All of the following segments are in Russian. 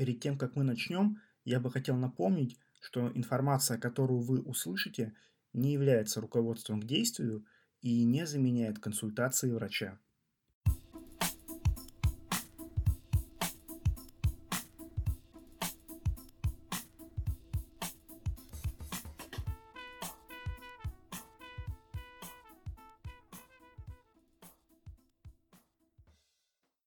Перед тем, как мы начнем, я бы хотел напомнить, что информация, которую вы услышите, не является руководством к действию и не заменяет консультации врача.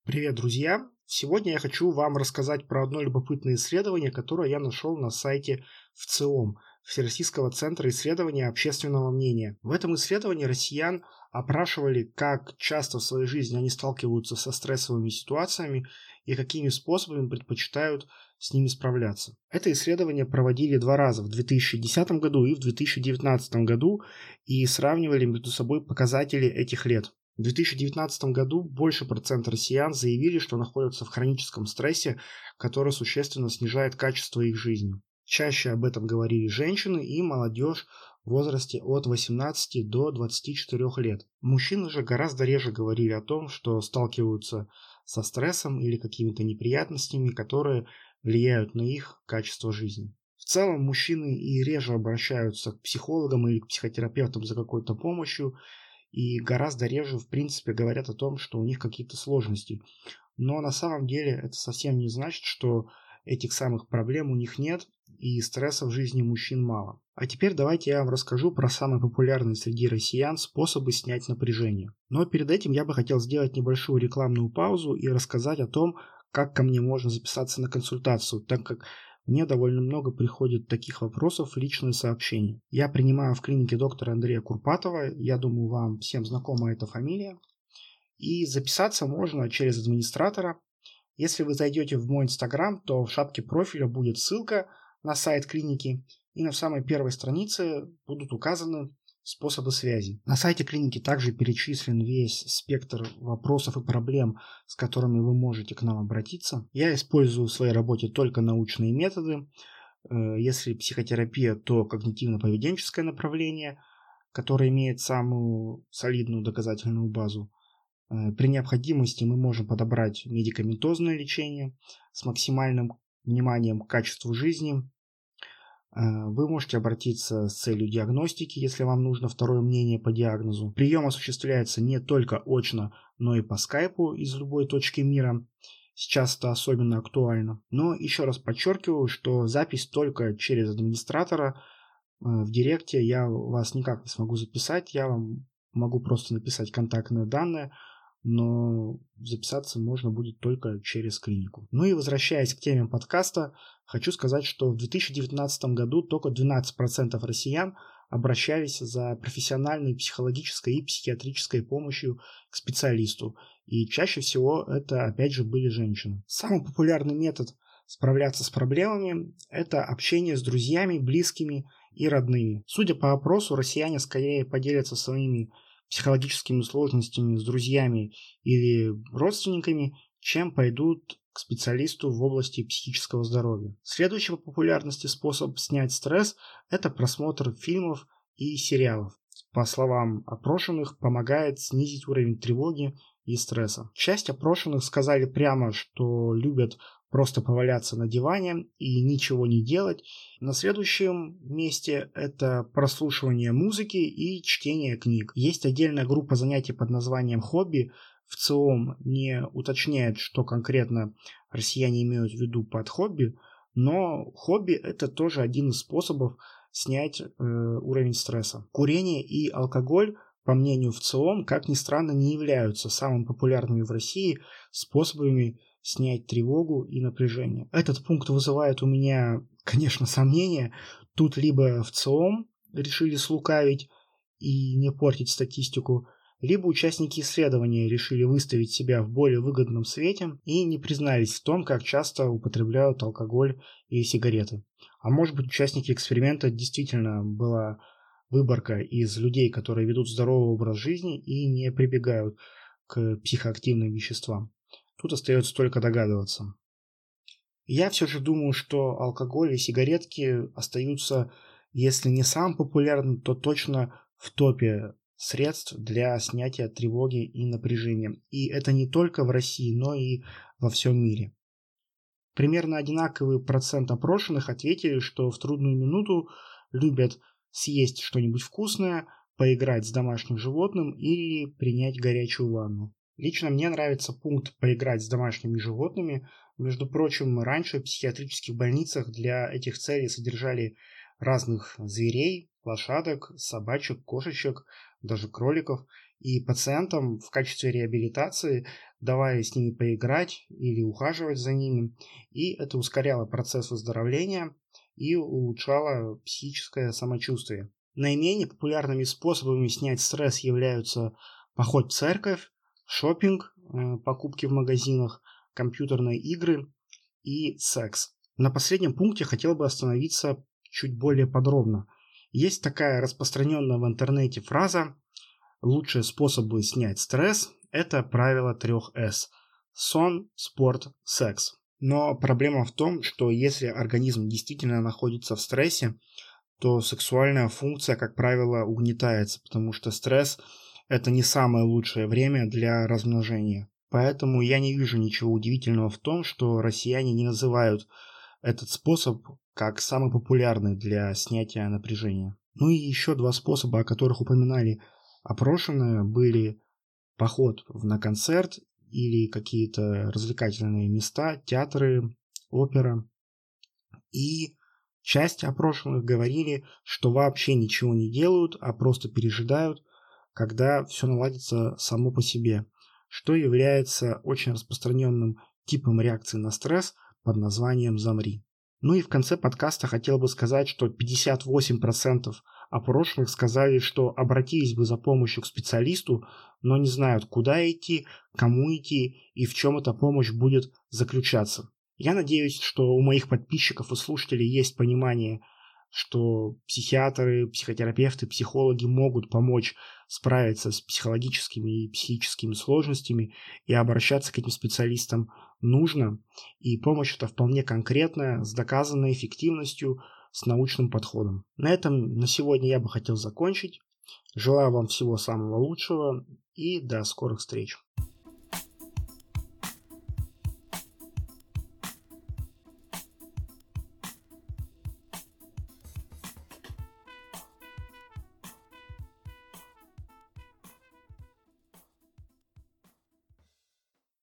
Привет, друзья! Сегодня я хочу вам рассказать про одно любопытное исследование, которое я нашел на сайте ВЦИОМ, Всероссийского центра исследования общественного мнения. В этом исследовании россиян опрашивали, как часто в своей жизни они сталкиваются со стрессовыми ситуациями и какими способами предпочитают с ними справляться. Это исследование проводили два раза, в 2010 году и в 2019 году, и сравнивали между собой показатели этих лет. В 2019 году больше процент россиян заявили, что находятся в хроническом стрессе, который существенно снижает качество их жизни. Чаще об этом говорили женщины и молодежь в возрасте от 18 до 24 лет. Мужчины же гораздо реже говорили о том, что сталкиваются со стрессом или какими-то неприятностями, которые влияют на их качество жизни. В целом мужчины и реже обращаются к психологам или к психотерапевтам за какой-то помощью, и гораздо реже, в принципе, говорят о том, что у них какие-то сложности. Но на самом деле это совсем не значит, что этих самых проблем у них нет и стресса в жизни мужчин мало. А теперь давайте я вам расскажу про самые популярные среди россиян способы снять напряжение. Но перед этим я бы хотел сделать небольшую рекламную паузу и рассказать о том, как ко мне можно записаться на консультацию, так как мне довольно много приходит таких вопросов в личные сообщения. Я принимаю в клинике доктора Андрея Курпатова, я думаю, вам всем знакома эта фамилия. И записаться можно через администратора. Если вы зайдете в мой инстаграм, то в шапке профиля будет ссылка на сайт клиники, и на самой первой странице будут указаны способы связи. На сайте клиники также перечислен весь спектр вопросов и проблем, с которыми вы можете к нам обратиться. Я использую в своей работе только научные методы. Э, если психотерапия, то когнитивно-поведенческое направление, которое имеет самую солидную доказательную базу. Э, при необходимости мы можем подобрать медикаментозное лечение с максимальным вниманием к качеству жизни, вы можете обратиться с целью диагностики, если вам нужно второе мнение по диагнозу. Прием осуществляется не только очно, но и по скайпу из любой точки мира. Сейчас это особенно актуально. Но еще раз подчеркиваю, что запись только через администратора. Э, в директе я вас никак не смогу записать. Я вам могу просто написать контактные данные но записаться можно будет только через клинику. Ну и возвращаясь к теме подкаста, хочу сказать, что в 2019 году только 12% россиян обращались за профессиональной психологической и психиатрической помощью к специалисту. И чаще всего это, опять же, были женщины. Самый популярный метод справляться с проблемами – это общение с друзьями, близкими и родными. Судя по опросу, россияне скорее поделятся своими психологическими сложностями с друзьями или родственниками, чем пойдут к специалисту в области психического здоровья. Следующий по популярности способ снять стресс – это просмотр фильмов и сериалов. По словам опрошенных, помогает снизить уровень тревоги и стресса. Часть опрошенных сказали прямо, что любят просто поваляться на диване и ничего не делать. На следующем месте это прослушивание музыки и чтение книг. Есть отдельная группа занятий под названием «Хобби», в целом не уточняет, что конкретно россияне имеют в виду под хобби, но хобби это тоже один из способов снять э, уровень стресса. Курение и алкоголь, по мнению в целом, как ни странно, не являются самыми популярными в России способами снять тревогу и напряжение. Этот пункт вызывает у меня, конечно, сомнения. Тут либо в ЦИОМ решили слукавить и не портить статистику, либо участники исследования решили выставить себя в более выгодном свете и не признались в том, как часто употребляют алкоголь и сигареты. А может быть, участники эксперимента действительно была выборка из людей, которые ведут здоровый образ жизни и не прибегают к психоактивным веществам. Тут остается только догадываться. Я все же думаю, что алкоголь и сигаретки остаются, если не самым популярным, то точно в топе средств для снятия тревоги и напряжения. И это не только в России, но и во всем мире. Примерно одинаковый процент опрошенных ответили, что в трудную минуту любят съесть что-нибудь вкусное, поиграть с домашним животным или принять горячую ванну. Лично мне нравится пункт «поиграть с домашними животными». Между прочим, раньше в психиатрических больницах для этих целей содержали разных зверей, лошадок, собачек, кошечек, даже кроликов. И пациентам в качестве реабилитации давали с ними поиграть или ухаживать за ними. И это ускоряло процесс выздоровления и улучшало психическое самочувствие. Наименее популярными способами снять стресс являются поход в церковь, шопинг, э, покупки в магазинах, компьютерные игры и секс. На последнем пункте хотел бы остановиться чуть более подробно. Есть такая распространенная в интернете фраза «Лучшие способы снять стресс – это правило трех С – сон, спорт, секс». Но проблема в том, что если организм действительно находится в стрессе, то сексуальная функция, как правило, угнетается, потому что стресс – это не самое лучшее время для размножения. Поэтому я не вижу ничего удивительного в том, что россияне не называют этот способ как самый популярный для снятия напряжения. Ну и еще два способа, о которых упоминали опрошенные, были поход на концерт или какие-то развлекательные места, театры, опера. И часть опрошенных говорили, что вообще ничего не делают, а просто пережидают, когда все наладится само по себе, что является очень распространенным типом реакции на стресс под названием «замри». Ну и в конце подкаста хотел бы сказать, что 58% опрошенных сказали, что обратились бы за помощью к специалисту, но не знают, куда идти, кому идти и в чем эта помощь будет заключаться. Я надеюсь, что у моих подписчиков и слушателей есть понимание – что психиатры, психотерапевты, психологи могут помочь справиться с психологическими и психическими сложностями, и обращаться к этим специалистам нужно. И помощь это вполне конкретная, с доказанной эффективностью, с научным подходом. На этом на сегодня я бы хотел закончить. Желаю вам всего самого лучшего и до скорых встреч.